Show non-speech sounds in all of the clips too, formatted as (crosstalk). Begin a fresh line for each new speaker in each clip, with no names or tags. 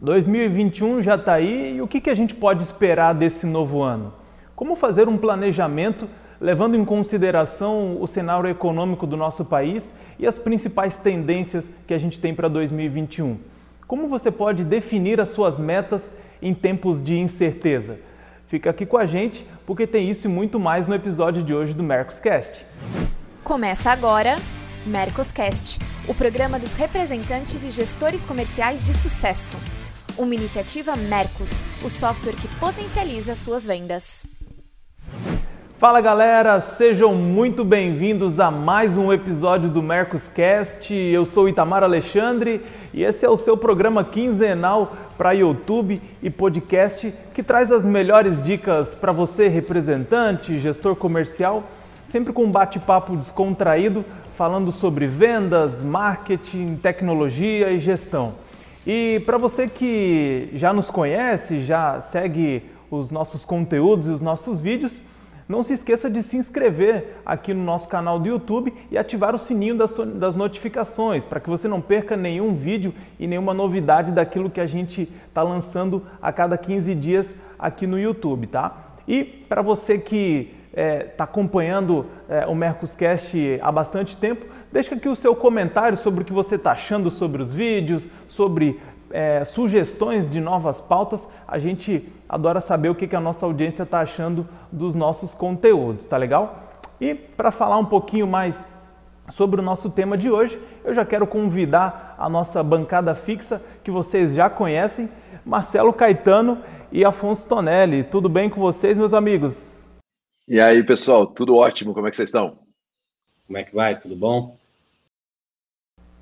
2021 já está aí e o que, que a gente pode esperar desse novo ano? Como fazer um planejamento levando em consideração o cenário econômico do nosso país e as principais tendências que a gente tem para 2021? Como você pode definir as suas metas em tempos de incerteza? Fica aqui com a gente porque tem isso e muito mais no episódio de hoje do Mercoscast.
Começa agora Mercoscast, o programa dos representantes e gestores comerciais de sucesso uma iniciativa Mercos, o software que potencializa suas vendas.
Fala galera, sejam muito bem-vindos a mais um episódio do Mercoscast. Eu sou Itamar Alexandre e esse é o seu programa quinzenal para YouTube e podcast que traz as melhores dicas para você, representante, gestor comercial, sempre com um bate-papo descontraído, falando sobre vendas, marketing, tecnologia e gestão. E para você que já nos conhece, já segue os nossos conteúdos e os nossos vídeos, não se esqueça de se inscrever aqui no nosso canal do YouTube e ativar o sininho das, notificações para que você não perca nenhum vídeo e nenhuma novidade daquilo que a gente está lançando a cada 15 dias aqui no YouTube, tá? E para você que está é, tá acompanhando é, o Mercoscast há bastante tempo, deixa aqui o seu comentário sobre o que você está achando sobre os vídeos, sobre é, sugestões de novas pautas. A gente adora saber o que, que a nossa audiência está achando dos nossos conteúdos, tá legal? E para falar um pouquinho mais sobre o nosso tema de hoje, eu já quero convidar a nossa bancada fixa, que vocês já conhecem, Marcelo Caetano e Afonso Tonelli. Tudo bem com vocês, meus amigos?
E aí, pessoal, tudo ótimo? Como é que vocês estão?
Como é que vai? Tudo bom?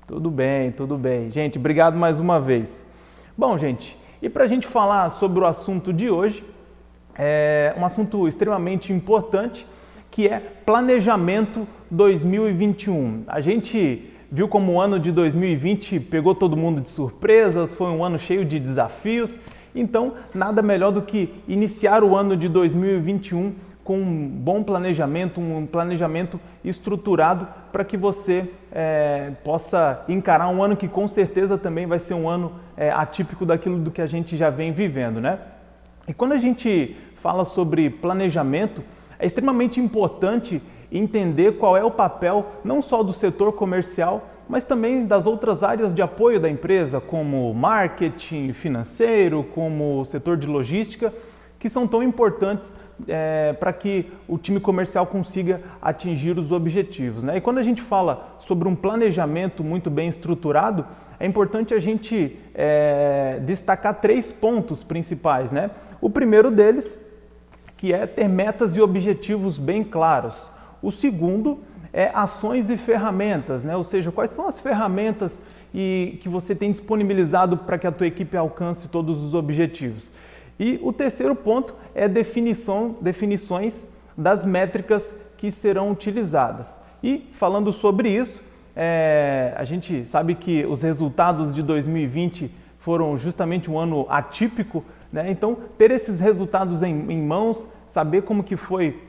Tudo bem, tudo bem. Gente, obrigado mais uma vez. Bom, gente, e para a gente falar sobre o assunto de hoje, é um assunto extremamente importante, que é planejamento 2021. A gente viu como o ano de 2020 pegou todo mundo de surpresas, foi um ano cheio de desafios. Então, nada melhor do que iniciar o ano de 2021 com um bom planejamento, um planejamento estruturado para que você é, possa encarar um ano que com certeza também vai ser um ano é, atípico daquilo do que a gente já vem vivendo, né? E quando a gente fala sobre planejamento, é extremamente importante entender qual é o papel não só do setor comercial, mas também das outras áreas de apoio da empresa, como marketing financeiro, como setor de logística, que são tão importantes é, para que o time comercial consiga atingir os objetivos. Né? E quando a gente fala sobre um planejamento muito bem estruturado, é importante a gente é, destacar três pontos principais. Né? O primeiro deles, que é ter metas e objetivos bem claros. O segundo é ações e ferramentas, né? ou seja, quais são as ferramentas e que você tem disponibilizado para que a tua equipe alcance todos os objetivos. E o terceiro ponto é definição, definições das métricas que serão utilizadas. E falando sobre isso, é, a gente sabe que os resultados de 2020 foram justamente um ano atípico, né? então ter esses resultados em, em mãos, saber como que foi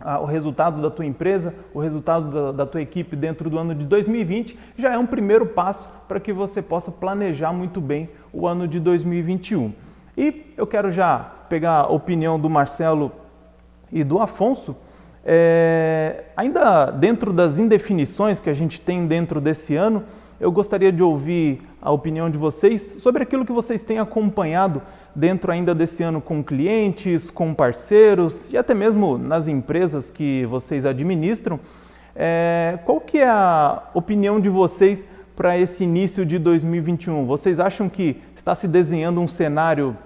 ah, o resultado da tua empresa, o resultado da, da, tua equipe dentro do ano de 2020, já é um primeiro passo para que você possa planejar muito bem o ano de 2021. E eu quero já pegar a opinião do Marcelo e do Afonso. É, ainda dentro das indefinições que a gente tem dentro desse ano, eu gostaria de ouvir a opinião de vocês sobre aquilo que vocês têm acompanhado dentro ainda desse ano com clientes, com parceiros e até mesmo nas empresas que vocês administram. É, qual que é a opinião de vocês para esse início de 2021? Vocês acham que está se desenhando um cenário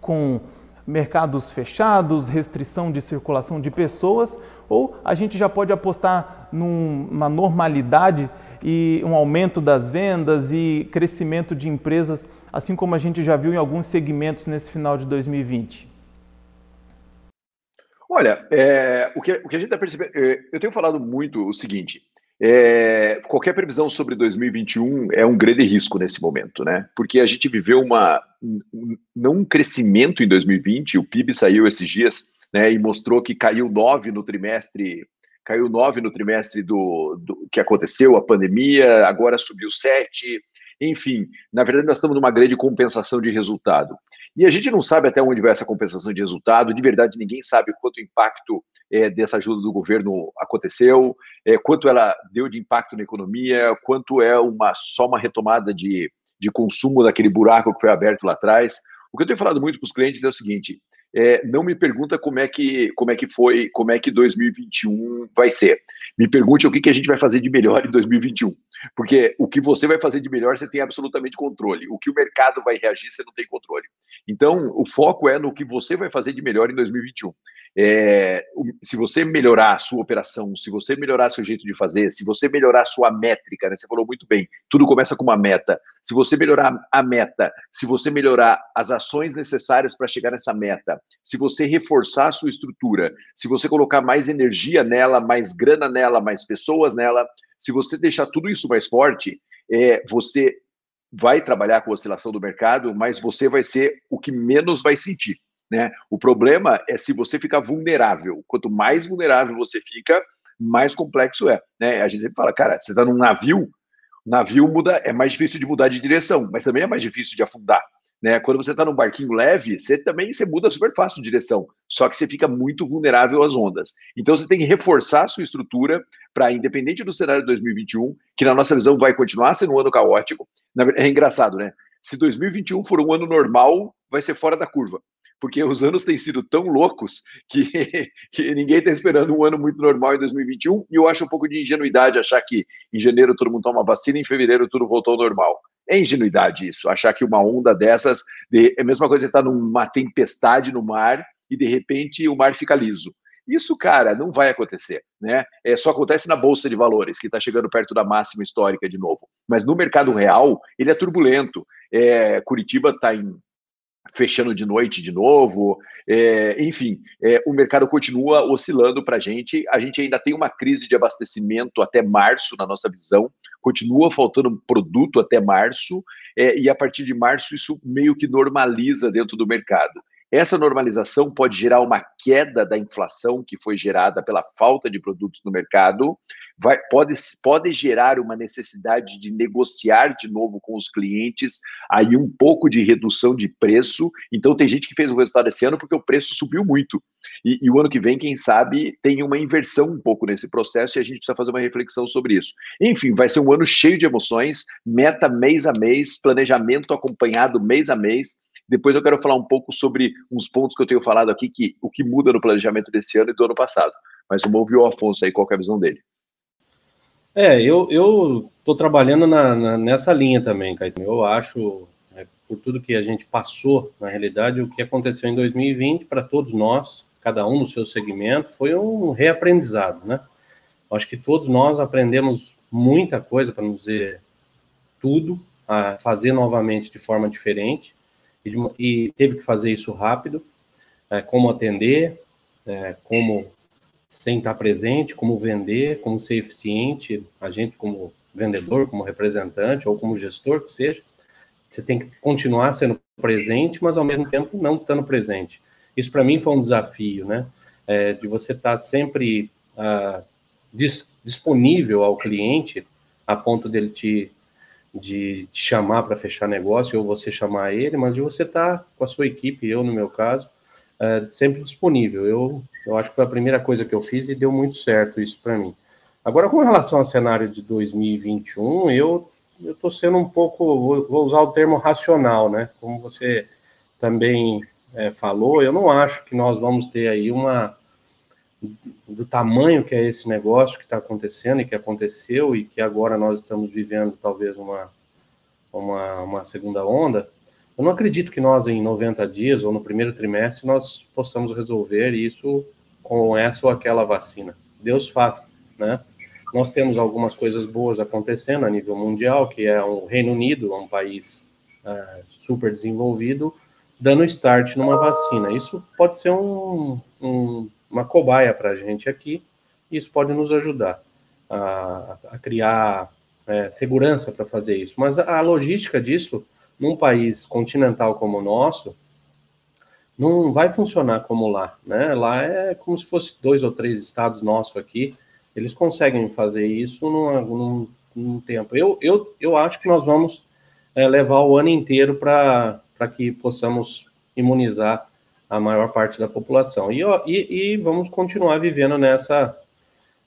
com mercados fechados, restrição de circulação de pessoas, ou a gente já pode apostar numa normalidade e um aumento das vendas e crescimento de empresas, assim como a gente já viu em alguns segmentos nesse final de 2020?
Olha, é, o, que, o que a gente está percebendo, é, eu tenho falado muito o seguinte: é, qualquer previsão sobre 2021 é um grande risco nesse momento, né? Porque a gente viveu uma um, não um crescimento em 2020, o PIB saiu esses dias, né, e mostrou que caiu 9 no trimestre, caiu 9 no trimestre do, do que aconteceu, a pandemia, agora subiu 7. Enfim, na verdade, nós estamos numa grande compensação de resultado. E a gente não sabe até onde vai essa compensação de resultado, de verdade, ninguém sabe quanto impacto é, dessa ajuda do governo aconteceu, é, quanto ela deu de impacto na economia, quanto é uma só uma retomada de, de consumo daquele buraco que foi aberto lá atrás. O que eu tenho falado muito para os clientes é o seguinte: é, não me pergunta como é que como é que foi, como é que 2021 vai ser. Me pergunte o que, que a gente vai fazer de melhor em 2021. Porque o que você vai fazer de melhor, você tem absolutamente controle. O que o mercado vai reagir, você não tem controle. Então, o foco é no que você vai fazer de melhor em 2021. É, se você melhorar a sua operação, se você melhorar seu jeito de fazer, se você melhorar sua métrica, né, você falou muito bem, tudo começa com uma meta. Se você melhorar a meta, se você melhorar as ações necessárias para chegar nessa meta, se você reforçar a sua estrutura, se você colocar mais energia nela, mais grana nela, mais pessoas nela, se você deixar tudo isso mais forte, é, você vai trabalhar com oscilação do mercado, mas você vai ser o que menos vai sentir. Né? O problema é se você ficar vulnerável. Quanto mais vulnerável você fica, mais complexo é. Né? A gente sempre fala, cara, você está num navio, navio muda, é mais difícil de mudar de direção, mas também é mais difícil de afundar. Né? Quando você está num barquinho leve, você também você muda super fácil de direção, só que você fica muito vulnerável às ondas. Então você tem que reforçar a sua estrutura para, independente do cenário de 2021, que na nossa visão vai continuar sendo um ano caótico. É engraçado, né? Se 2021 for um ano normal, vai ser fora da curva porque os anos têm sido tão loucos que, (laughs) que ninguém está esperando um ano muito normal em 2021, e eu acho um pouco de ingenuidade achar que em janeiro todo mundo toma vacina, em fevereiro tudo voltou ao normal. É ingenuidade isso, achar que uma onda dessas de, é a mesma coisa que estar tá numa tempestade no mar e de repente o mar fica liso. Isso, cara, não vai acontecer, né? É, só acontece na bolsa de valores, que está chegando perto da máxima histórica de novo. Mas no mercado real, ele é turbulento. É, Curitiba está em fechando de noite de novo, é, enfim, é, o mercado continua oscilando para a gente. A gente ainda tem uma crise de abastecimento até março, na nossa visão, continua faltando produto até março, é, e a partir de março isso meio que normaliza dentro do mercado. Essa normalização pode gerar uma queda da inflação que foi gerada pela falta de produtos no mercado, vai, pode, pode gerar uma necessidade de negociar de novo com os clientes, aí um pouco de redução de preço. Então, tem gente que fez o resultado esse ano porque o preço subiu muito. E, e, o ano que vem, quem sabe, tem uma inversão um pouco nesse processo e a gente precisa fazer uma reflexão sobre isso. Enfim, vai ser um ano cheio de emoções, meta mês a mês, planejamento acompanhado mês a mês. Depois eu quero falar um pouco sobre uns pontos que eu tenho falado aqui, que o que muda no planejamento desse ano e do ano passado. Mas vamos ouvir o Afonso aí, qual é a visão dele.
É, eu estou trabalhando na, na, nessa linha também, Caetano. Eu acho, é, por tudo que a gente passou, na realidade, o que aconteceu em 2020 para todos nós, cada um no seu segmento, foi um reaprendizado, né? Eu acho que todos nós aprendemos muita coisa, para não dizer tudo, a fazer novamente de forma diferente e, e teve que fazer isso rápido, é, como atender, é, como sem estar presente, como vender, como ser eficiente, a gente como vendedor, como representante ou como gestor que seja, você tem que continuar sendo presente, mas ao mesmo tempo não estando presente. Isso para mim foi um desafio, né? É, de você estar sempre ah, dis, disponível ao cliente a ponto dele te de te chamar para fechar negócio ou você chamar ele, mas de você estar tá com a sua equipe, eu no meu caso, é, sempre disponível. Eu, eu acho que foi a primeira coisa que eu fiz e deu muito certo isso para mim. Agora, com relação ao cenário de 2021, eu eu estou sendo um pouco, vou, vou, usar o termo racional, né? Como você também é, falou, eu não acho que nós vamos ter aí uma do tamanho que é esse negócio que está acontecendo e que aconteceu e que agora nós estamos vivendo talvez uma, uma, uma, segunda onda, eu não acredito que nós em 90 dias ou no primeiro trimestre nós possamos resolver isso com essa ou aquela vacina. Deus faça, né? Nós temos algumas coisas boas acontecendo a nível mundial, que é o Reino Unido, um país uh, super desenvolvido, dando start numa vacina. Isso pode ser um, um uma cobaia para a gente aqui, e isso pode nos ajudar a, a criar é, segurança para fazer isso. Mas a, a logística disso, num país continental como o nosso, não vai funcionar como lá, né? Lá é como se fosse dois ou três estados nossos aqui, eles conseguem fazer isso num, num, num tempo. Eu, eu, eu acho que nós vamos é, levar o ano inteiro para que possamos imunizar a maior parte da população. E, e, e vamos continuar vivendo nessa,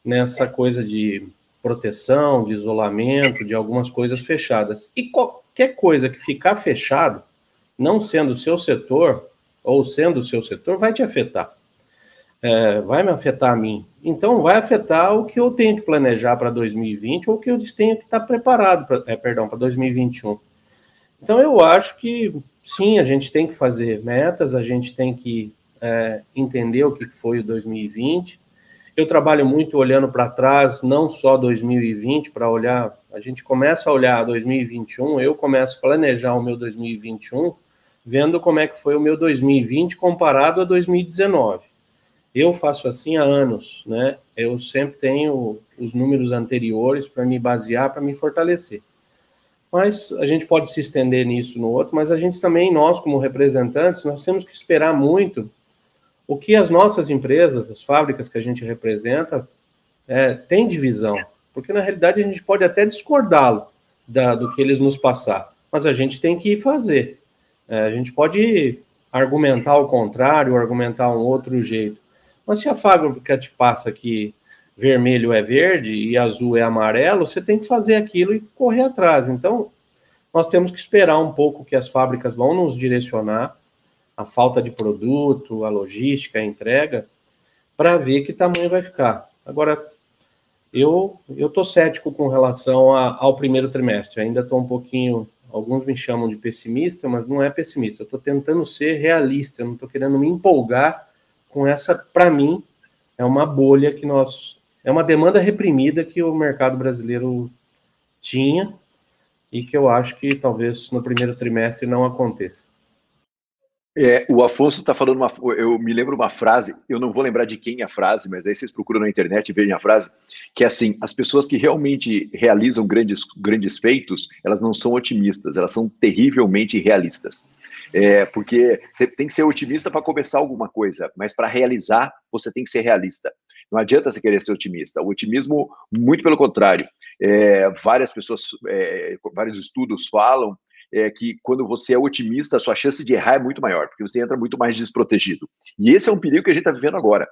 nessa coisa de proteção, de isolamento, de algumas coisas fechadas. E qualquer coisa que ficar fechado, não sendo o seu setor, ou sendo o seu setor, vai te afetar. É, vai me afetar a mim. Então, vai afetar o que eu tenho que planejar para 2020 ou o que eu tenho que estar preparado, pra, é, perdão, para 2021. Então, eu acho que sim, a gente tem que fazer metas, a gente tem que é, entender o que foi o 2020. Eu trabalho muito olhando para trás, não só 2020, para olhar. A gente começa a olhar 2021, eu começo a planejar o meu 2021, vendo como é que foi o meu 2020 comparado a 2019. Eu faço assim há anos, né? Eu sempre tenho os números anteriores para me basear, para me fortalecer mas a gente pode se estender nisso no outro, mas a gente também, nós como representantes, nós temos que esperar muito o que as nossas empresas, as fábricas que a gente representa, é, têm de visão, porque na realidade a gente pode até discordá-lo do que eles nos passar, mas a gente tem que fazer. É, a gente pode argumentar o contrário, argumentar um outro jeito, mas se a fábrica te passa que vermelho é verde e azul é amarelo, você tem que fazer aquilo e correr atrás. Então, nós temos que esperar um pouco que as fábricas vão nos direcionar, a falta de produto, a logística, a entrega, para ver que tamanho vai ficar. Agora, eu eu tô cético com relação a, ao primeiro trimestre. Ainda estou um pouquinho. Alguns me chamam de pessimista, mas não é pessimista. Eu estou tentando ser realista. Eu não estou querendo me empolgar com essa. Para mim, é uma bolha que nós é uma demanda reprimida que o mercado brasileiro tinha e que eu acho que talvez no primeiro trimestre não aconteça.
É, o Afonso está falando uma. Eu me lembro uma frase, eu não vou lembrar de quem é a frase, mas aí vocês procuram na internet e veem a frase, que é assim: as pessoas que realmente realizam grandes, grandes feitos, elas não são otimistas, elas são terrivelmente realistas. É, porque você tem que ser otimista para começar alguma coisa, mas para realizar, você tem que ser realista. Não adianta você querer ser otimista. O otimismo, muito pelo contrário. É, várias pessoas, é, vários estudos falam é, que quando você é otimista, a sua chance de errar é muito maior, porque você entra muito mais desprotegido. E esse é um perigo que a gente está vivendo agora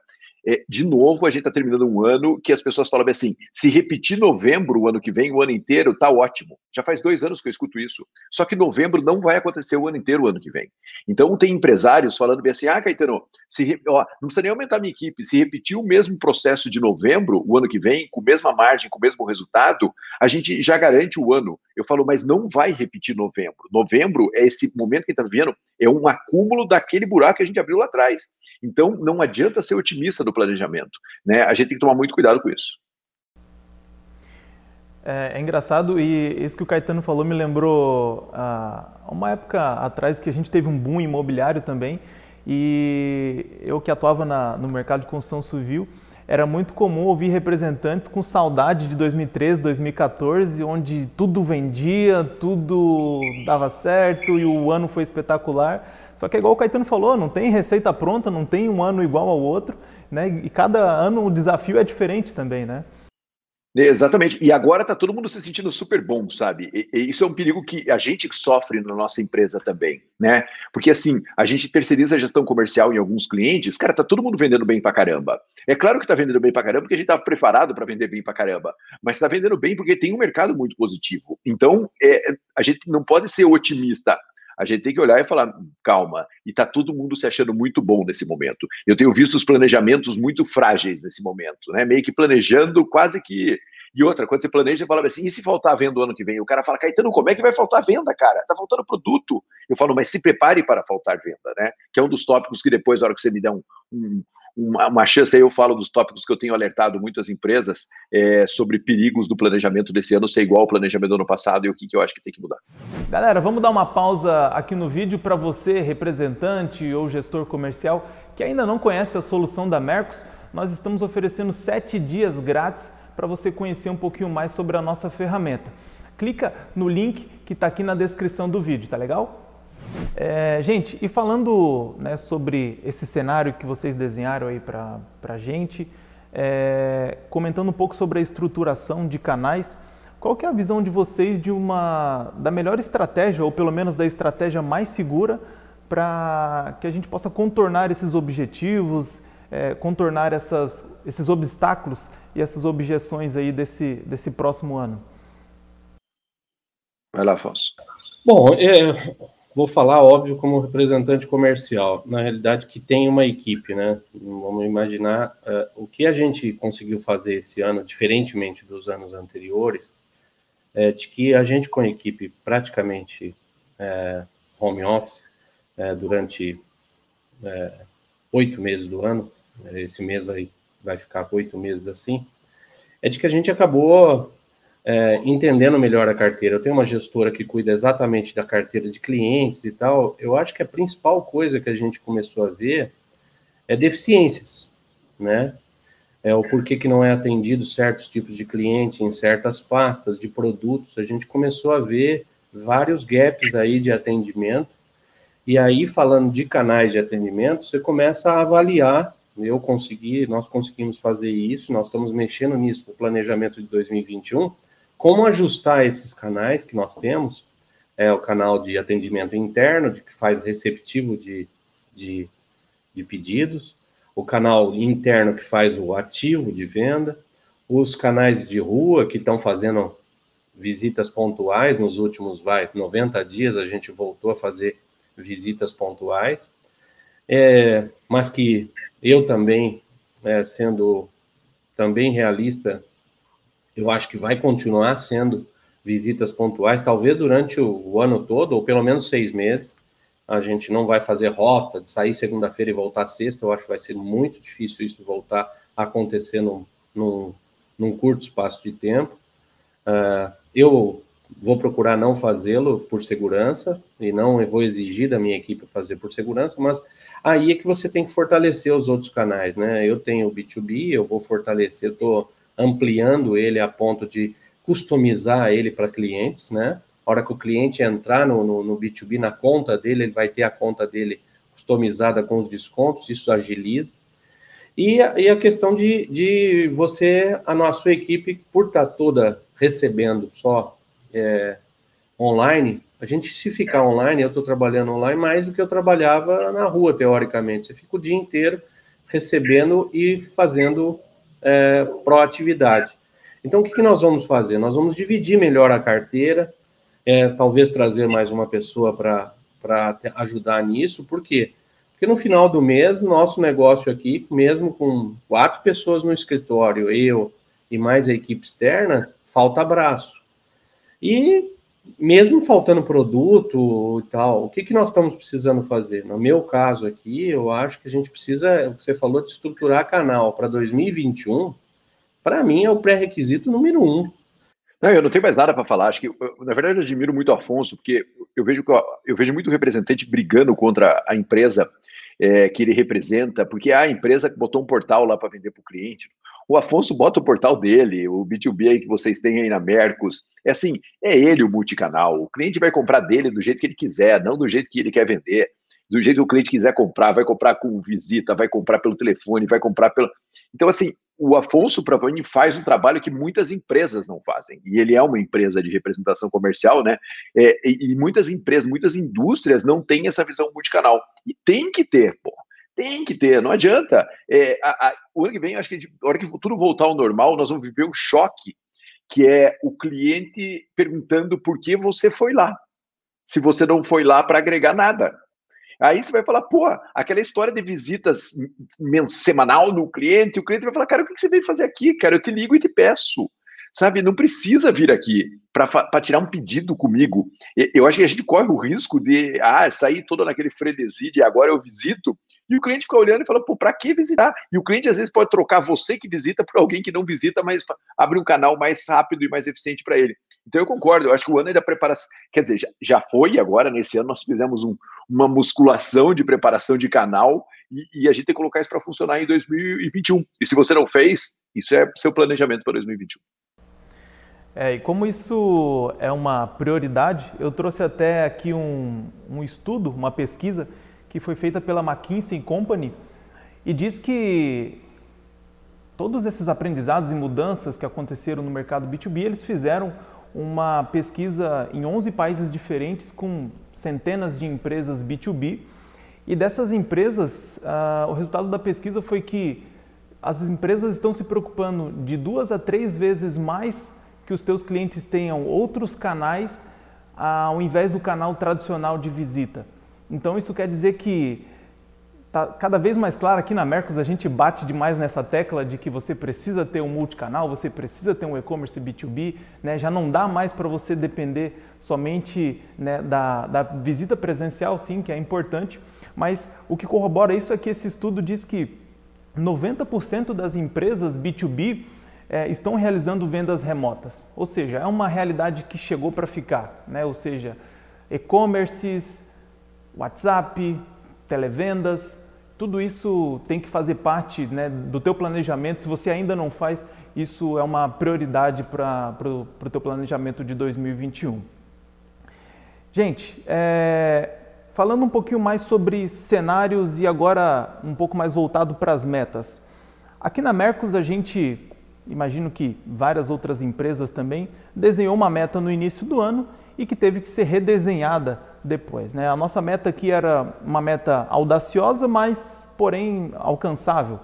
é, de novo, a gente está terminando um ano que as pessoas falam assim: se repetir novembro o ano que vem, o ano inteiro, tá ótimo. Já faz dois anos que eu escuto isso. Só que novembro não vai acontecer o ano inteiro o ano que vem. Então, tem empresários falando bem assim: ah, Caetano, se, ó, não precisa nem aumentar minha equipe. Se repetir o mesmo processo de novembro o ano que vem, com a mesma margem, com o mesmo resultado, a gente já garante o ano. Eu falo, mas não vai repetir novembro. Novembro é esse momento que está vivendo, é um acúmulo daquele buraco que a gente abriu lá atrás. Então, não adianta ser otimista do planejamento. Né? A gente tem que tomar muito cuidado com isso.
É, é engraçado e isso que o Caetano falou me lembrou ah, uma época atrás que a gente teve um boom imobiliário também e eu que atuava na, no mercado de construção civil era muito comum ouvir representantes com saudade de 2013, 2014, onde tudo vendia, tudo dava certo e o ano foi espetacular. Só que é igual o Caetano falou, não tem receita pronta, não tem um ano igual ao outro, né? E cada ano o desafio é diferente também, né?
Exatamente. E agora está todo mundo se sentindo super bom, sabe? E, e isso é um perigo que a gente sofre na nossa empresa também, né? Porque assim, a gente terceiriza a gestão comercial em alguns clientes, cara, tá todo mundo vendendo bem pra caramba. É claro que tá vendendo bem pra caramba porque a gente estava preparado para vender bem pra caramba, mas está vendendo bem porque tem um mercado muito positivo. Então, é, a gente não pode ser otimista a gente tem que olhar e falar, calma, e está todo mundo se achando muito bom nesse momento. Eu tenho visto os planejamentos muito frágeis nesse momento, né? Meio que planejando quase que. E outra, quando você planeja, você fala assim, e se faltar venda o ano que vem? O cara fala, Caetano, como é que vai faltar venda, cara? Tá faltando produto. Eu falo, mas se prepare para faltar venda, né? Que é um dos tópicos que depois, na hora que você me der um, um uma, uma, chance, aí eu falo dos tópicos que eu tenho alertado muitas empresas é, sobre perigos do planejamento desse ano ser igual ao planejamento do ano passado e o que, que eu acho que tem que mudar.
Galera, vamos dar uma pausa aqui no vídeo para você, representante ou gestor comercial, que ainda não conhece a solução da Mercos. Nós estamos oferecendo sete dias grátis para você conhecer um pouquinho mais sobre a nossa ferramenta. Clica no link que está aqui na descrição do vídeo, tá legal? É, gente, e falando né, sobre esse cenário que vocês desenharam aí para a gente, é, comentando um pouco sobre a estruturação de canais, qual que é a visão de vocês de uma da melhor estratégia, ou pelo menos da estratégia mais segura, para que a gente possa contornar esses objetivos, é, contornar essas, esses obstáculos e essas objeções aí desse, desse próximo ano?
Vai lá, Afonso.
Bom, é, vou falar, óbvio, como representante comercial. Na realidade, que tem uma equipe, né? Vamos imaginar uh, o que a gente conseguiu fazer esse ano, diferentemente dos anos anteriores, é de que a gente, com a equipe praticamente é, home office, é, durante oito meses do ano, esse mês vai, vai ficar oito meses assim, é de que a gente acabou é, entendendo melhor a carteira. Eu tenho uma gestora que cuida exatamente da carteira de clientes e tal. Eu acho que a principal coisa que a gente começou a ver é deficiências, né? É o porquê que não é atendido certos tipos de cliente em certas pastas de produtos. A gente começou a ver vários gaps aí de atendimento. E aí, falando de canais de atendimento, você começa a avaliar eu consegui, nós conseguimos fazer isso, nós estamos mexendo nisso no planejamento de 2021, como ajustar esses canais que nós temos, é o canal de atendimento interno, de, que faz receptivo de, de, de pedidos, o canal interno que faz o ativo de venda, os canais de rua que estão fazendo visitas pontuais, nos últimos vai, 90 dias a gente voltou a fazer visitas pontuais, é, mas que eu também, é, sendo também realista, eu acho que vai continuar sendo visitas pontuais, talvez durante o, o ano todo, ou pelo menos seis meses. A gente não vai fazer rota de sair segunda-feira e voltar sexta. Eu acho que vai ser muito difícil isso voltar a acontecer num, num, num curto espaço de tempo. Uh, eu vou procurar não fazê-lo por segurança e não vou exigir da minha equipe fazer por segurança, mas aí é que você tem que fortalecer os outros canais, né? Eu tenho o B2B, eu vou fortalecer, estou ampliando ele a ponto de customizar ele para clientes, né? A hora que o cliente entrar no, no, no, B2B, na conta dele, ele vai ter a conta dele customizada com os descontos, isso agiliza. E a, e a questão de, de você, a nossa equipe, por estar toda recebendo só é, online, a gente, se ficar online, eu estou trabalhando online mais do que eu trabalhava na rua, teoricamente. Você fica o dia inteiro recebendo e fazendo é, proatividade. Então, o que, que, nós vamos fazer? Nós vamos dividir melhor a carteira, é, talvez trazer mais uma pessoa para ajudar nisso, por quê? Porque no final do mês, nosso negócio aqui, mesmo com quatro pessoas no escritório, eu e mais a equipe externa, falta braço. E mesmo faltando produto e tal, o que, que nós estamos precisando fazer? No meu caso aqui, eu acho que a gente precisa, o que você falou, de estruturar canal para 2021, para mim é o pré-requisito número um.
Não, eu não tenho mais nada para falar. Acho que, na verdade, eu admiro muito o Afonso, porque eu vejo, eu vejo muito representante brigando contra a empresa é, que ele representa, porque a empresa botou um portal lá para vender para o cliente. O Afonso bota o portal dele, o B2B aí que vocês têm aí na Mercos. É assim, é ele o multicanal. O cliente vai comprar dele do jeito que ele quiser, não do jeito que ele quer vender. Do jeito que o cliente quiser comprar, vai comprar com visita, vai comprar pelo telefone, vai comprar pelo. Então, assim, o Afonso provavelmente faz um trabalho que muitas empresas não fazem. E ele é uma empresa de representação comercial, né? É, e, muitas empresas, muitas indústrias não têm essa visão multicanal. E tem que ter, pô. Tem que ter, não adianta. É, a, a, o ano que vem, acho que a hora que tudo voltar ao normal, nós vamos viver um choque, que é o cliente perguntando por que você foi lá. Se você não foi lá para agregar nada. Aí você vai falar, pô, aquela história de visitas semanal no cliente, o cliente vai falar, cara, o que você veio fazer aqui, cara? Eu te ligo e te peço sabe? Não precisa vir aqui para tirar um pedido comigo. Eu acho que a gente corre o risco de ah, sair todo naquele frenesi de agora eu visito, e o cliente fica olhando e fala, pô, para que visitar? E o cliente às vezes pode trocar você que visita por alguém que não visita, mas abre um canal mais rápido e mais eficiente para ele. Então eu concordo, eu acho que o ano é da preparação, quer dizer, já, já foi, agora nesse ano nós fizemos um, uma musculação de preparação de canal e, e a gente tem que colocar isso para funcionar em 2021. E se você não fez, isso é seu planejamento para 2021.
É, e como isso é uma prioridade, eu trouxe até aqui um, um estudo, uma pesquisa que foi feita pela McKinsey Company e diz que todos esses aprendizados e mudanças que aconteceram no mercado B2B, eles fizeram uma pesquisa em 11 países diferentes com centenas de empresas B2B. E dessas empresas, uh, o resultado da pesquisa foi que as empresas estão se preocupando de duas a três vezes mais que os teus clientes tenham outros canais ao invés do canal tradicional de visita. Então isso quer dizer que está cada vez mais claro aqui na Mercos a gente bate demais nessa tecla de que você precisa ter um multicanal, você precisa ter um e-commerce B2B, né? já não dá mais para você depender somente né, da, da visita presencial, sim, que é importante, mas o que corrobora isso é que esse estudo diz que 90% das empresas B2B é, estão realizando vendas remotas, ou seja, é uma realidade que chegou para ficar, né? ou seja, e-commerces, WhatsApp, televendas, tudo isso tem que fazer parte né, do teu planejamento. Se você ainda não faz, isso é uma prioridade para o teu planejamento de 2021. Gente, é, falando um pouquinho mais sobre cenários e agora um pouco mais voltado para as metas. Aqui na Mercos a gente, imagino que várias outras empresas também, desenhou uma meta no início do ano e que teve que ser redesenhada depois. Né? A nossa meta aqui era uma meta audaciosa, mas porém alcançável.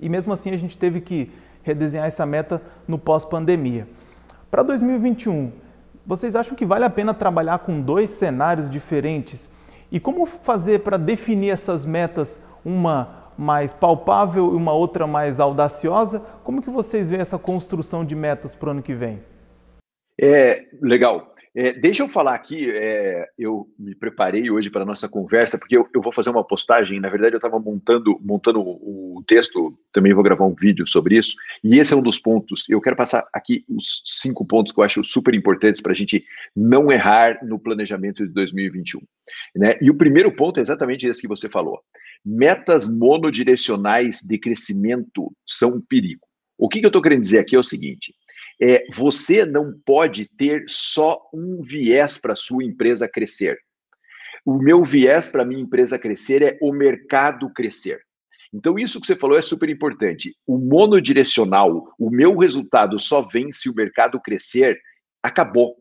E mesmo assim a gente teve que redesenhar essa meta no pós-pandemia. Para 2021, vocês acham que vale a pena trabalhar com dois cenários diferentes? E como fazer para definir essas metas, uma mais palpável e uma outra mais audaciosa? Como que vocês veem essa construção de metas para o ano que vem?
É legal. É, deixa eu falar aqui, é, eu me preparei hoje para a nossa conversa, porque eu, eu, vou fazer uma postagem, na verdade eu estava montando, montando o texto, também vou gravar um vídeo sobre isso, e esse é um dos pontos, eu quero passar aqui os cinco pontos que eu acho super importantes para a gente não errar no planejamento de 2021. Né? E o primeiro ponto é exatamente esse que você falou, metas monodirecionais de crescimento são um perigo. O que, que eu estou querendo dizer aqui é o seguinte, é, você não pode ter só um viés para sua empresa crescer. O meu viés para minha empresa crescer é o mercado crescer. Então, isso que você falou é super importante. O monodirecional, o meu resultado só vem se o mercado crescer, acabou.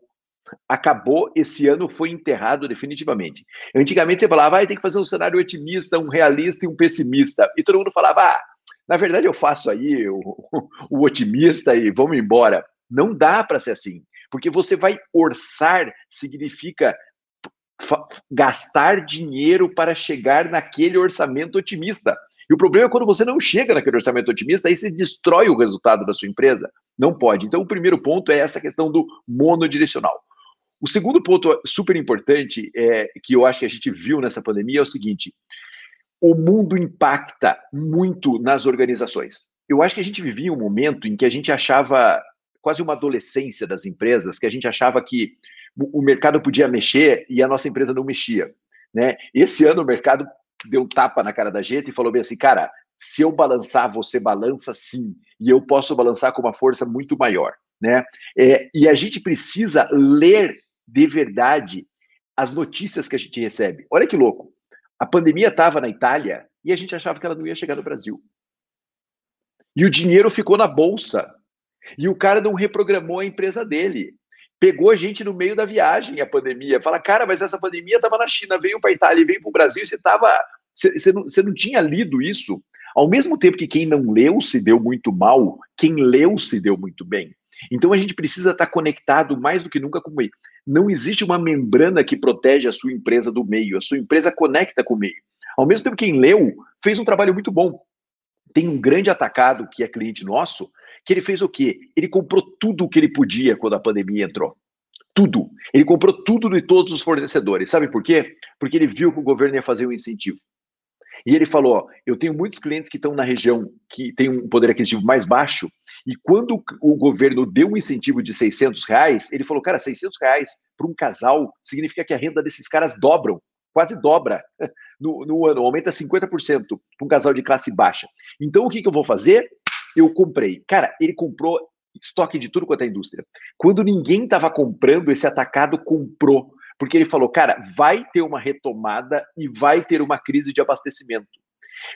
Acabou, esse ano foi enterrado definitivamente. Antigamente você falava, ah, tem que fazer um cenário otimista, um realista e um pessimista. E todo mundo falava, ah, na verdade eu faço aí o, o otimista e vamos embora. Não dá para ser assim, porque você vai orçar significa gastar dinheiro para chegar naquele orçamento otimista. E o problema é quando você não chega naquele orçamento otimista, aí você destrói o resultado da sua empresa. Não pode. Então, o primeiro ponto é essa questão do monodirecional. O segundo ponto super importante, é, que eu acho que a gente viu nessa pandemia, é o seguinte: o mundo impacta muito nas organizações. Eu acho que a gente vivia um momento em que a gente achava quase uma adolescência das empresas, que a gente achava que o mercado podia mexer e a nossa empresa não mexia. Né? Esse ano o mercado deu um tapa na cara da gente e falou bem assim, cara, se eu balançar, você balança sim, e eu posso balançar com uma força muito maior. Né? É, e a gente precisa ler de verdade as notícias que a gente recebe. Olha que louco. A pandemia estava na Itália e a gente achava que ela não ia chegar no Brasil. E o dinheiro ficou na bolsa. E o cara não reprogramou a empresa dele. Pegou a gente no meio da viagem, a pandemia. Fala, cara, mas essa pandemia estava na China, veio para a Itália, veio para o Brasil, você estava. Você, não, você não tinha lido isso? Ao mesmo tempo que quem não leu se deu muito mal, quem leu se deu muito bem. Então a gente precisa estar conectado mais do que nunca com. Não existe uma membrana que protege a sua empresa do meio. A sua empresa conecta com o meio. Ao mesmo tempo, quem leu fez um trabalho muito bom. Tem um grande atacado que é cliente nosso, que ele fez o quê? Ele comprou tudo o que ele podia quando a pandemia entrou. Tudo. Ele comprou tudo de todos os fornecedores. Sabe por quê? Porque ele viu que o governo ia fazer um incentivo. E ele falou: ó, eu tenho muitos clientes que estão na região que tem um poder aquisitivo mais baixo, e quando o governo deu um incentivo de 600 reais, ele falou: cara, 600 reais para um casal significa que a renda desses caras dobram, quase dobra (laughs) no, no ano, aumenta 50% para um casal de classe baixa. Então o que, que eu vou fazer? Eu comprei. Cara, ele comprou estoque de tudo quanto é indústria. Quando ninguém estava comprando, esse atacado comprou porque ele falou, cara, vai ter uma retomada e vai ter uma crise de abastecimento.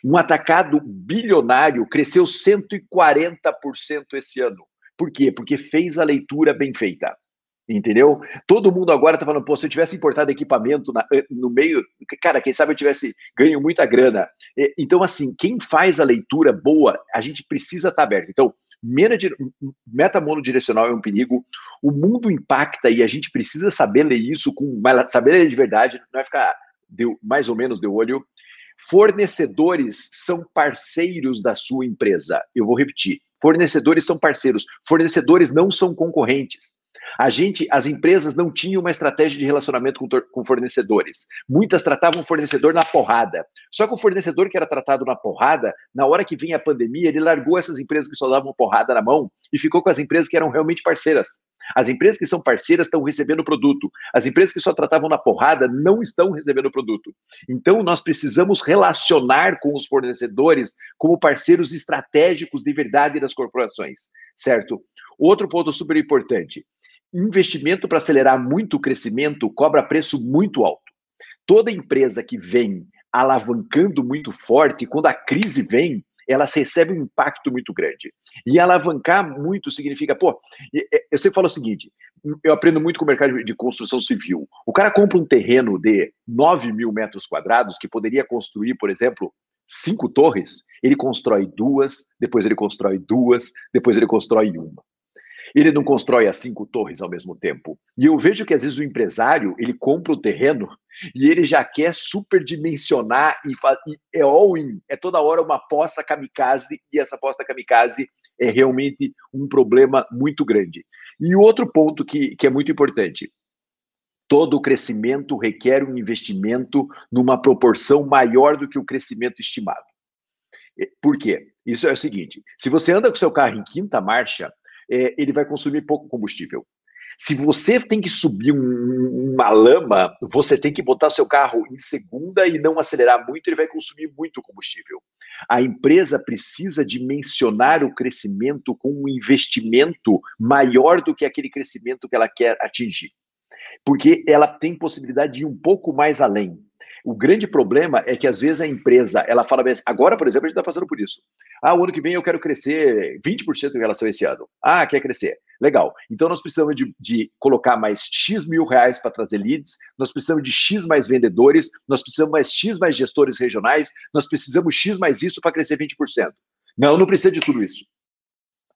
Um atacado bilionário cresceu 140% esse ano. Por quê? Porque fez a leitura bem feita. Entendeu? Todo mundo agora tá falando, pô, se eu tivesse importado equipamento na, eh, no meio, cara, quem sabe eu tivesse ganho muita grana. Então, assim, quem faz a leitura boa, a gente precisa estar tá aberto. Então, meta monodirecional é um perigo, o mundo impacta e a gente precisa saber ler isso, com saber ler de verdade, não é ficar de, mais ou menos de olho. Fornecedores são parceiros da sua empresa. Eu vou repetir: fornecedores são parceiros, fornecedores não são concorrentes. A gente, as empresas não tinham uma estratégia de relacionamento com, com fornecedores. Muitas tratavam o fornecedor na porrada. Só que o fornecedor que era tratado na porrada, na hora que vinha a pandemia, ele largou essas empresas que só davam porrada na mão e ficou com as empresas que eram realmente parceiras. As empresas que são parceiras estão recebendo produto. As empresas que só tratavam na porrada não estão recebendo produto. Então, nós precisamos relacionar com os fornecedores como parceiros estratégicos de verdade das corporações, certo? Outro ponto super importante: investimento para acelerar muito o crescimento cobra preço muito alto. Toda empresa que vem alavancando muito forte, quando a crise vem, ela recebe um impacto muito grande. E alavancar muito significa, pô, eu sempre falo o seguinte: eu aprendo muito com o mercado de construção civil. O cara compra um terreno de 9 mil metros quadrados, que poderia construir, por exemplo, cinco torres, ele constrói duas, depois ele constrói duas, depois ele constrói uma ele não constrói as cinco torres ao mesmo tempo. E eu vejo que às vezes o empresário ele compra o terreno e ele já quer superdimensionar e, e é all-in, é toda hora uma aposta kamikaze e essa aposta kamikaze é realmente um problema muito grande. E o outro ponto que, que é muito importante, todo crescimento requer um investimento numa proporção maior do que o crescimento estimado. Por quê? Isso é o seguinte: se você anda com seu carro em quinta marcha, é, ele vai consumir pouco combustível. Se você tem que subir um, uma lama, você tem que botar seu carro em segunda e não acelerar muito, ele vai consumir muito combustível. A empresa precisa dimensionar o crescimento com um investimento maior do que aquele crescimento que ela quer atingir. Porque ela tem possibilidade de ir um pouco mais além. O grande problema é que às vezes a empresa, ela fala bem, agora, por exemplo, a gente está passando por isso. Ah, o ano que vem eu quero crescer 20% em relação a esse ano. Ah, quer crescer. Legal. Então nós precisamos de, de colocar mais X mil reais para trazer leads, nós precisamos de X mais vendedores, nós precisamos mais X mais gestores regionais, nós precisamos X mais isso para crescer 20%. Não, não precisa de tudo isso.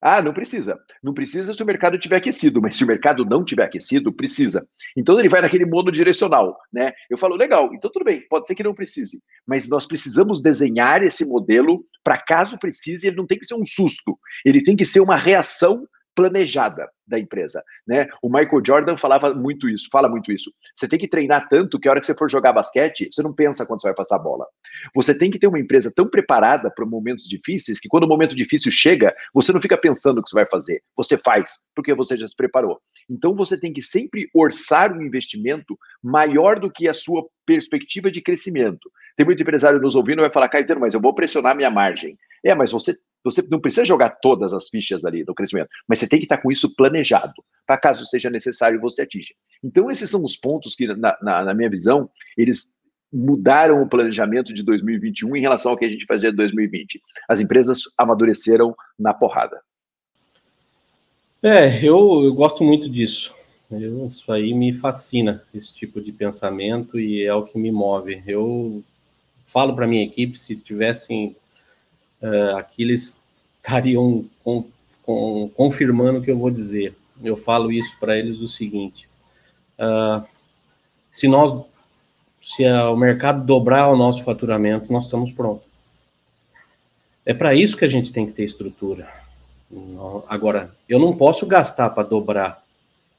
Ah, não precisa. Não precisa se o mercado tiver aquecido, mas se o mercado não tiver aquecido, precisa. Então ele vai naquele monodirecional, né? Eu falo, legal, então tudo bem, pode ser que não precise, mas nós precisamos desenhar esse modelo para caso precise, ele não tem que ser um susto, ele tem que ser uma reação planejada da empresa, né? O Michael Jordan falava muito isso, fala muito isso. Você tem que treinar tanto que a hora que você for jogar basquete, você não pensa quando você vai passar a bola. Você tem que ter uma empresa tão preparada para momentos difíceis que quando o momento difícil chega, você não fica pensando o que você vai fazer, você faz, porque você já se preparou. Então você tem que sempre orçar um investimento maior do que a sua perspectiva de crescimento. Tem muito empresário nos ouvindo e vai falar, Caetano, mas eu vou pressionar minha margem. É, mas você você não precisa jogar todas as fichas ali do crescimento, mas você tem que estar com isso planejado, para caso seja necessário você atinja. Então, esses são os pontos que, na, na, na, minha visão, eles mudaram o planejamento de 2021 em relação ao que a gente fazia em 2020. As empresas amadureceram na porrada.
É, eu, eu gosto muito disso. Eu, isso aí me fascina, esse tipo de pensamento, e é o que me move. Eu falo para minha equipe, se tivessem uh, aqui eles estariam com, com, confirmando o que eu vou dizer. Eu falo isso para eles o seguinte: uh, se nós, se a, o mercado dobrar o nosso faturamento, nós estamos prontos. É para isso que a gente tem que ter estrutura. Agora, eu não posso gastar para dobrar,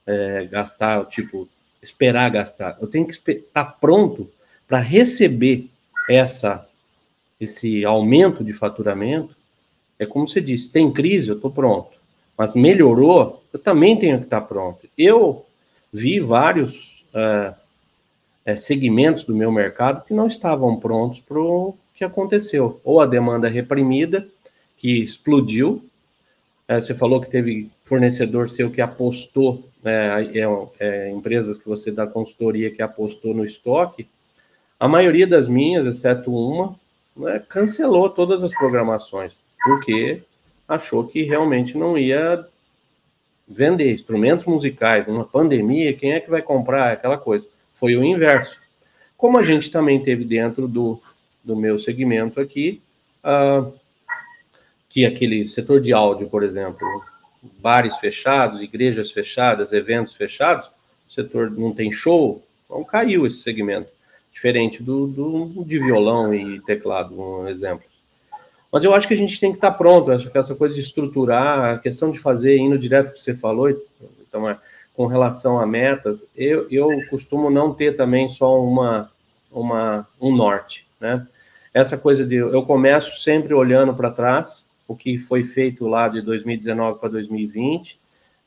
é, gastar, tipo, esperar gastar. Eu tenho que estar tá pronto para receber essa esse aumento de faturamento, é como você disse, tem crise, eu estou pronto. Mas melhorou, eu também tenho que estar pronto. Eu vi vários uh, segmentos do meu mercado que não estavam prontos para o que aconteceu. Ou a demanda reprimida, que explodiu. Uh, você falou que teve fornecedor seu que apostou, né, é, é, empresas que você dá consultoria que apostou no estoque. A maioria das minhas, exceto uma, né, cancelou todas as programações, porque achou que realmente não ia vender instrumentos musicais numa pandemia, quem é que vai comprar aquela coisa? Foi o inverso. Como a gente também teve dentro do, do meu segmento aqui, uh, que aquele setor de áudio, por exemplo, bares fechados, igrejas fechadas, eventos fechados, setor não tem show, então caiu esse segmento, diferente do, do de violão e teclado, um exemplo. Mas eu acho que a gente tem que estar pronto, acho que essa coisa de estruturar, a questão de fazer, indo direto que você falou, então, é, com relação a metas, eu, eu costumo não ter também só uma, uma, um norte, né? Essa coisa de eu começo sempre olhando para trás, o que foi feito lá de 2019 para 2020,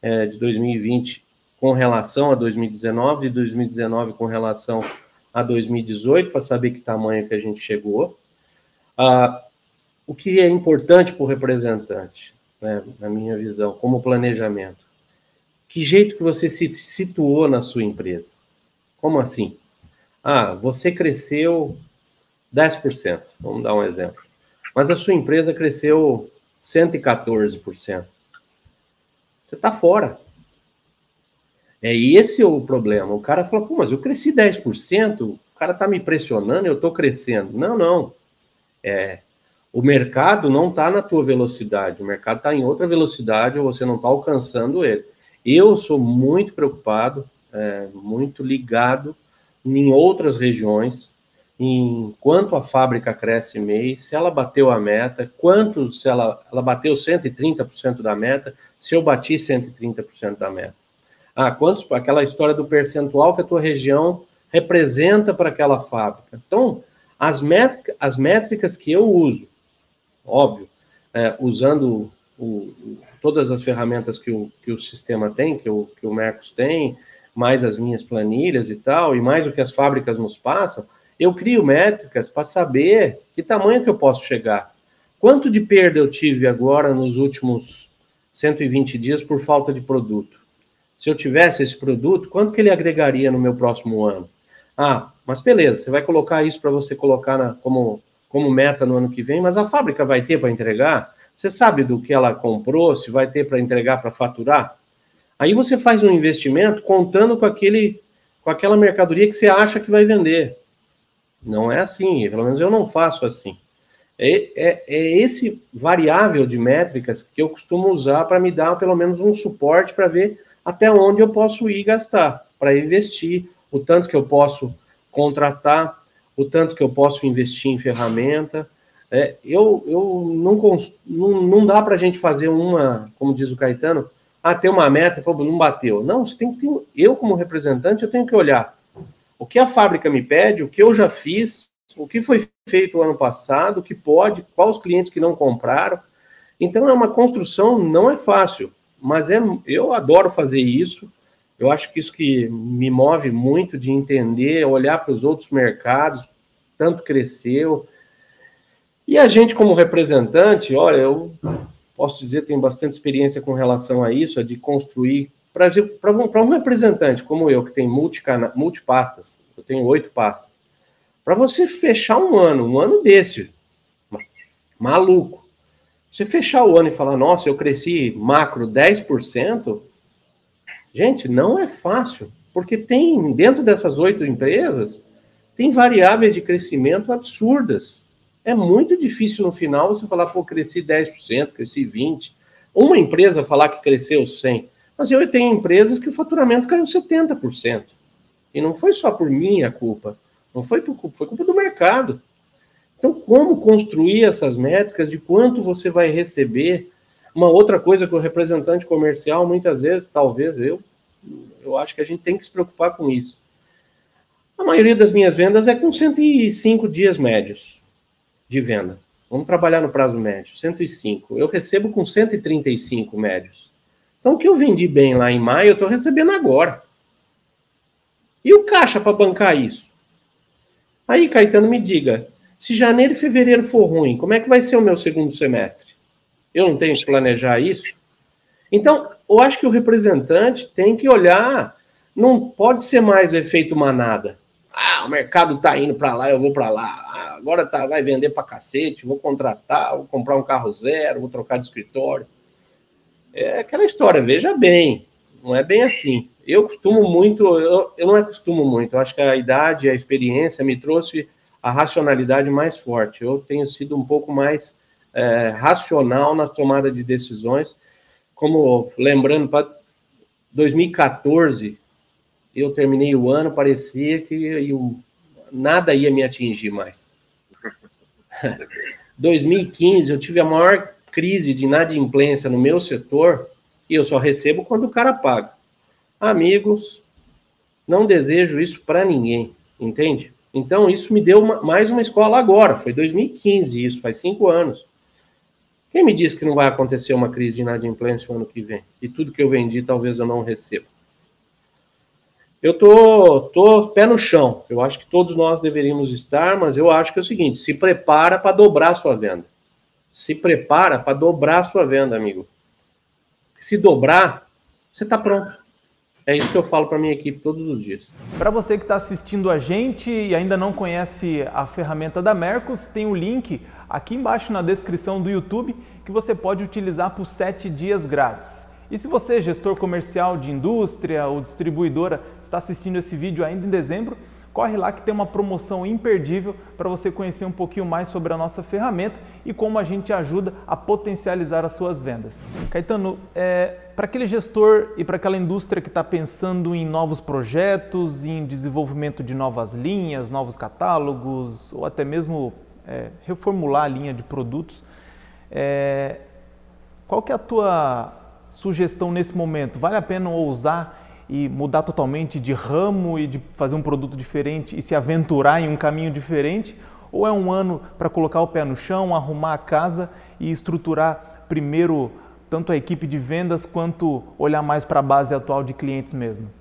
é, de 2020 com relação a 2019, de 2019 com relação a 2018, para saber que tamanho que a gente chegou. Ah, o que é importante para o representante, né, na minha visão, como planejamento? Que jeito que você se situou na sua empresa? Como assim? Ah, você cresceu 10%, vamos dar um exemplo. Mas a sua empresa cresceu 114%. Você está fora. É esse o problema. O cara fala, pô, mas eu cresci 10%, o cara está me pressionando, eu estou crescendo. Não, não. É, o mercado não está na tua velocidade, o mercado está em outra velocidade ou você não está alcançando ele. Eu sou muito preocupado, é, muito ligado em outras regiões, em quanto a fábrica cresce mês, se ela bateu a meta, quanto se ela, ela bateu 130% da meta, se eu bati 130% da meta. Ah, quantos, aquela história do percentual que a tua região representa para aquela fábrica. Então, as, métrica, as métricas que eu uso, óbvio, é, usando o, todas as ferramentas que o, que o sistema tem, que o, que o Mercos tem, mais as minhas planilhas e tal, e mais o que as fábricas nos passam, eu crio métricas para saber que tamanho que eu posso chegar. Quanto de perda eu tive agora nos últimos 120 dias por falta de produto? Se eu tivesse esse produto, quanto que ele agregaria no meu próximo ano? Ah, mas beleza, você vai colocar isso para você colocar na, como, como meta no ano que vem, mas a fábrica vai ter para entregar? Você sabe do que ela comprou, se vai ter para entregar para faturar? Aí você faz um investimento contando com aquele com aquela mercadoria que você acha que vai vender. Não é assim, pelo menos eu não faço assim. É, é, é esse variável de métricas que eu costumo usar para me dar pelo menos um suporte para ver até onde eu posso ir gastar, para investir, o tanto que eu posso contratar, o tanto que eu posso investir em ferramenta. É, eu eu não, não, não dá para a gente fazer uma, como diz o Caetano, ah, uma meta, pô, não bateu. Não, você tem que ter, eu como representante, eu tenho que olhar o que a fábrica me pede, o que eu já fiz, o que foi feito o ano passado, o que pode, quais os clientes que não compraram. Então é uma construção, não é fácil, mas é, eu adoro fazer isso. Eu acho que isso que me move muito de entender, olhar para os outros mercados, tanto cresceu. E a gente, como representante, olha, eu posso dizer, tenho bastante experiência com relação a isso, de construir para um representante como eu, que tem multipastas, eu tenho oito pastas, para você fechar um ano, um ano desse, maluco, você fechar o ano e falar, nossa, eu cresci macro 10%, gente, não é fácil, porque tem, dentro dessas oito empresas, tem variáveis de crescimento absurdas. É muito difícil no final você falar, pô, cresci 10%, cresci 20%. Uma empresa falar que cresceu 100%. Mas eu tenho empresas que o faturamento caiu 70%. E não foi só por minha culpa. Não foi por culpa, foi culpa do mercado. Então, como construir essas métricas de quanto você vai receber? Uma outra coisa que o representante comercial, muitas vezes, talvez eu, eu acho que a gente tem que se preocupar com isso. A maioria das minhas vendas é com 105 dias médios de venda. Vamos trabalhar no prazo médio, 105. Eu recebo com 135 médios. Então, o que eu vendi bem lá em maio, eu estou recebendo agora. E o caixa para bancar isso? Aí, Caetano, me diga, se janeiro e fevereiro for ruim, como é que vai ser o meu segundo semestre? Eu não tenho que planejar isso? Então, eu acho que o representante tem que olhar, não pode ser mais o efeito manada. Ah, o mercado está indo para lá, eu vou para lá. Ah, agora tá, vai vender para cacete, vou contratar, vou comprar um carro zero, vou trocar de escritório. É aquela história, veja bem, não é bem assim. Eu costumo muito, eu, eu não é costumo muito, eu acho que a idade, a experiência me trouxe a racionalidade mais forte. Eu tenho sido um pouco mais é, racional na tomada de decisões. Como lembrando, para 2014, eu terminei o ano, parecia que eu, nada ia me atingir mais. (laughs) 2015, eu tive a maior crise de inadimplência no meu setor e eu só recebo quando o cara paga. Amigos, não desejo isso para ninguém, entende? Então, isso me deu uma, mais uma escola agora. Foi 2015, isso faz cinco anos. Quem me diz que não vai acontecer uma crise de inadimplência no ano que vem? E tudo que eu vendi, talvez eu não receba. Eu tô, tô pé no chão. Eu acho que todos nós deveríamos estar, mas eu acho que é o seguinte: se prepara para dobrar sua venda. Se prepara para dobrar sua venda, amigo. Se dobrar, você está pronto. É isso que eu falo para minha equipe todos os dias.
Para você que está assistindo a gente e ainda não conhece a ferramenta da Mercos, tem o um link aqui embaixo na descrição do YouTube que você pode utilizar por 7 dias grátis. E se você, gestor comercial de indústria ou distribuidora, está assistindo esse vídeo ainda em dezembro, corre lá que tem uma promoção imperdível para você conhecer um pouquinho mais sobre a nossa ferramenta e como a gente ajuda a potencializar as suas vendas. Caetano, é, para aquele gestor e para aquela indústria que está pensando em novos projetos, em desenvolvimento de novas linhas, novos catálogos ou até mesmo é, reformular a linha de produtos, é, qual que é a tua sugestão nesse momento? Vale a pena ousar e mudar totalmente de ramo e de fazer um produto diferente e se aventurar em um caminho diferente? Ou é um ano para colocar o pé no chão, arrumar a casa e estruturar primeiro tanto a equipe de vendas quanto olhar mais para a base atual de clientes mesmo?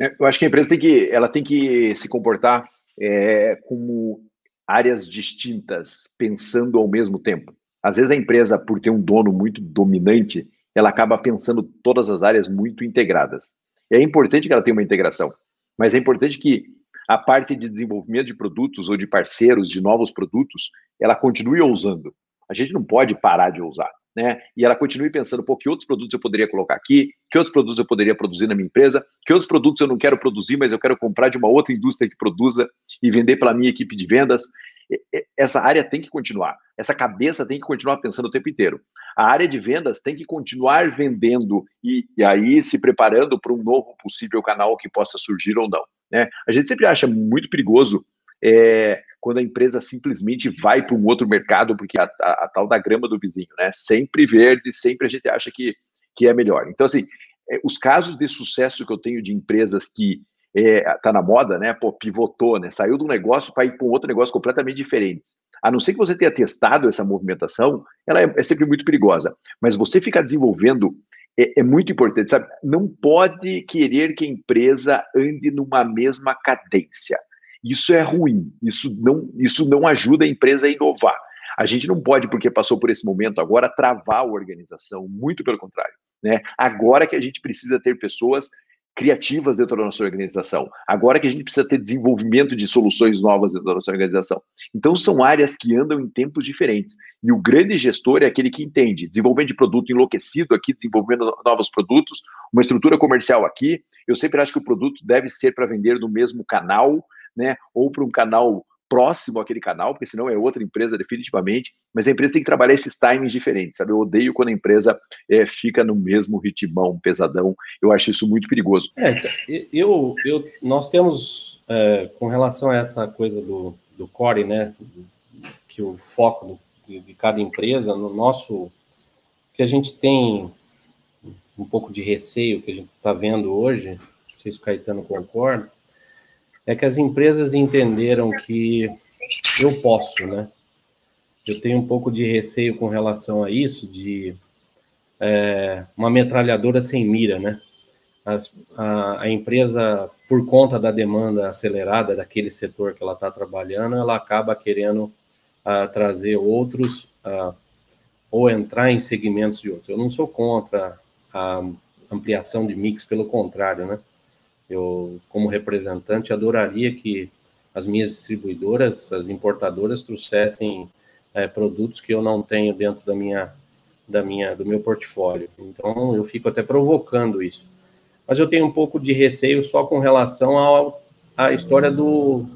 É, eu acho que a empresa tem que, ela tem que se comportar é, como áreas distintas, pensando ao mesmo tempo. Às vezes a empresa, por ter um dono muito dominante, ela acaba pensando todas as áreas muito integradas. É importante que ela tenha uma integração, mas é importante que a parte de desenvolvimento de produtos ou de parceiros de novos produtos, ela continue ousando. A gente não pode parar de ousar, né? E ela continue pensando, pô, que outros produtos eu poderia colocar aqui, que outros produtos eu poderia produzir na minha empresa, que outros produtos eu não quero produzir, mas eu quero comprar de uma outra indústria que produza e vender pela minha equipe de vendas essa área tem que continuar, essa cabeça tem que continuar pensando o tempo inteiro. A área de vendas tem que continuar vendendo e, e aí se preparando para um novo possível canal que possa surgir ou não. Né? A gente sempre acha muito perigoso é, quando a empresa simplesmente vai para um outro mercado, porque a, a, a, tal da grama do vizinho, né? Sempre verde, sempre a gente acha que, que é melhor. Então, assim, é, os casos de sucesso que eu tenho de empresas que é, tá na moda, né? Pô, pivotou, né? Saiu de um negócio para ir para um outro negócio completamente diferente. A não ser que você tenha testado essa movimentação, ela é, é sempre muito perigosa. Mas você ficar desenvolvendo é, é, muito importante, sabe? Não pode querer que a empresa ande numa mesma cadência. Isso é ruim. Isso não, isso não ajuda a empresa a inovar. A gente não pode, porque passou por esse momento agora, travar a organização. Muito pelo contrário. Né? Agora que a gente precisa ter pessoas criativas dentro da nossa organização. Agora que a gente precisa ter desenvolvimento de soluções novas dentro da nossa organização. Então, são áreas que andam em tempos diferentes. E o grande gestor é aquele que entende desenvolvimento de produto enlouquecido aqui, desenvolvendo novos produtos, uma estrutura comercial aqui. Eu sempre acho que o produto deve ser para vender no mesmo canal, né? Ou para um canal próximo àquele canal, porque senão é outra empresa definitivamente, mas a empresa tem que trabalhar esses timings diferentes, sabe? Eu odeio quando a empresa é, fica no mesmo ritmão, pesadão, eu acho isso muito perigoso.
É, eu, eu, nós temos, é, com relação a essa coisa do, do core, né, que o foco do, de cada empresa, no nosso, que a gente tem um pouco de receio que a gente está vendo hoje, não sei se o Caetano concorda, é que as empresas entenderam que eu posso, né? Eu tenho um pouco de receio com relação a isso, de é, uma metralhadora sem mira, né? As, a, a, empresa, por conta da demanda acelerada daquele setor que ela está trabalhando, ela acaba querendo a, trazer outros a, ou entrar em segmentos de outros. Eu não sou contra a ampliação de mix, pelo contrário, né? Eu, como representante, adoraria que as minhas distribuidoras, as importadoras trouxessem é, produtos que eu não tenho dentro da minha, da minha, do meu portfólio. Então eu fico até provocando isso. Mas eu tenho um pouco de receio só com relação à história do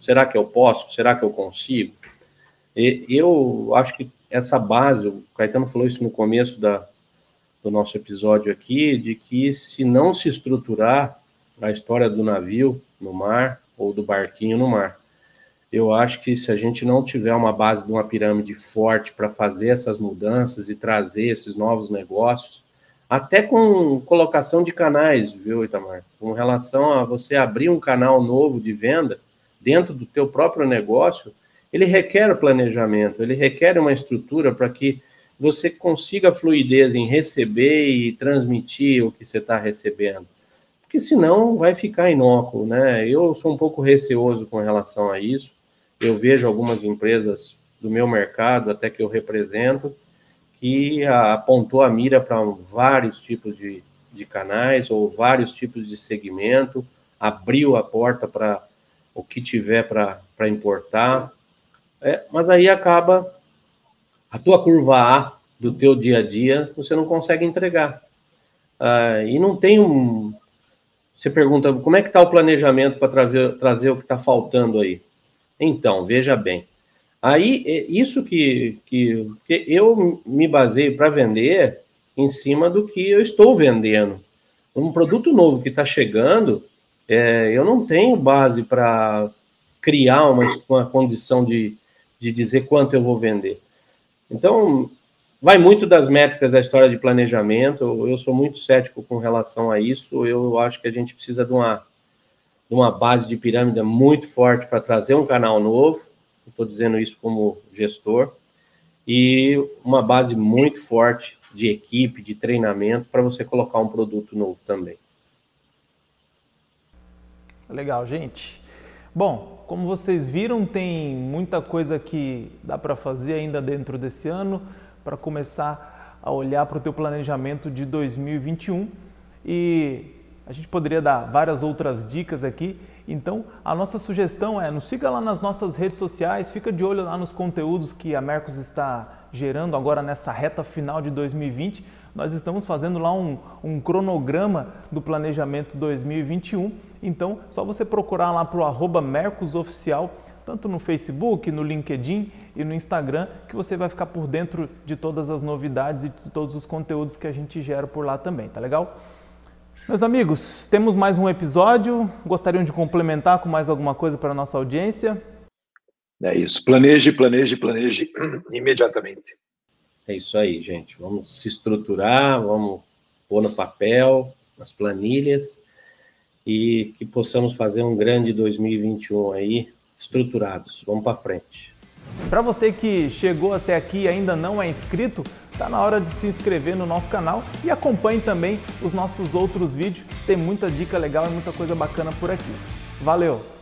será que eu posso, será que eu consigo? E, eu acho que essa base, o Caetano falou isso no começo da, do nosso episódio aqui, de que se não se estruturar a história do navio no mar ou do barquinho no mar, eu acho que se a gente não tiver uma base de uma pirâmide forte para fazer essas mudanças e trazer esses novos negócios, até com colocação de canais, viu, Itamar? Com relação a você abrir um canal novo de venda dentro do teu próprio negócio, ele requer planejamento, ele requer uma estrutura para que você consiga fluidez em receber e transmitir o que você está recebendo. Porque senão vai ficar inócuo, né? Eu sou um pouco receoso com relação a isso eu vejo algumas empresas do meu mercado, até que eu represento, que apontou a mira para vários tipos de, de canais ou vários tipos de segmento, abriu a porta para o que tiver para importar, é, mas aí acaba a tua curva A do teu dia a dia, você não consegue entregar. Ah, e não tem um... Você pergunta, como é que está o planejamento para trazer, trazer o que está faltando aí? Então, veja bem. Aí, é isso que, que, que eu me baseio para vender em cima do que eu estou vendendo. Um produto novo que está chegando, é, eu não tenho base para criar uma, uma condição de, de dizer quanto eu vou vender. Então, vai muito das métricas da história de planejamento. Eu sou muito cético com relação a isso. Eu acho que a gente precisa de uma uma base de pirâmide muito forte para trazer um canal novo, estou dizendo isso como gestor, e uma base muito forte de equipe, de treinamento, para você colocar um produto novo também.
Legal, gente. Bom, como vocês viram, tem muita coisa que dá para fazer ainda dentro desse ano para começar a olhar para o teu planejamento de 2021 e a gente poderia dar várias outras dicas aqui. Então, a nossa sugestão é nos siga lá nas nossas redes sociais, fica de olho lá nos conteúdos que a Mercos está gerando agora nessa reta final de 2020. Nós estamos fazendo lá um, um cronograma do planejamento 2021. Então, só você procurar lá para o arroba Mercosoficial, tanto no Facebook, no LinkedIn e no Instagram, que você vai ficar por dentro de todas as novidades e de todos os conteúdos que a gente gera por lá também, tá legal? Meus amigos, temos mais um episódio. Gostariam de complementar com mais alguma coisa para a nossa audiência?
É isso. Planeje, planeje, planeje imediatamente.
É isso aí, gente. Vamos se estruturar, vamos pôr no papel, nas planilhas e que possamos fazer um grande 2021 aí estruturados. Vamos para frente.
Para você que chegou até aqui e ainda não é inscrito, Está na hora de se inscrever no nosso canal e acompanhe também os nossos outros vídeos. Tem muita dica legal e muita coisa bacana por aqui. Valeu!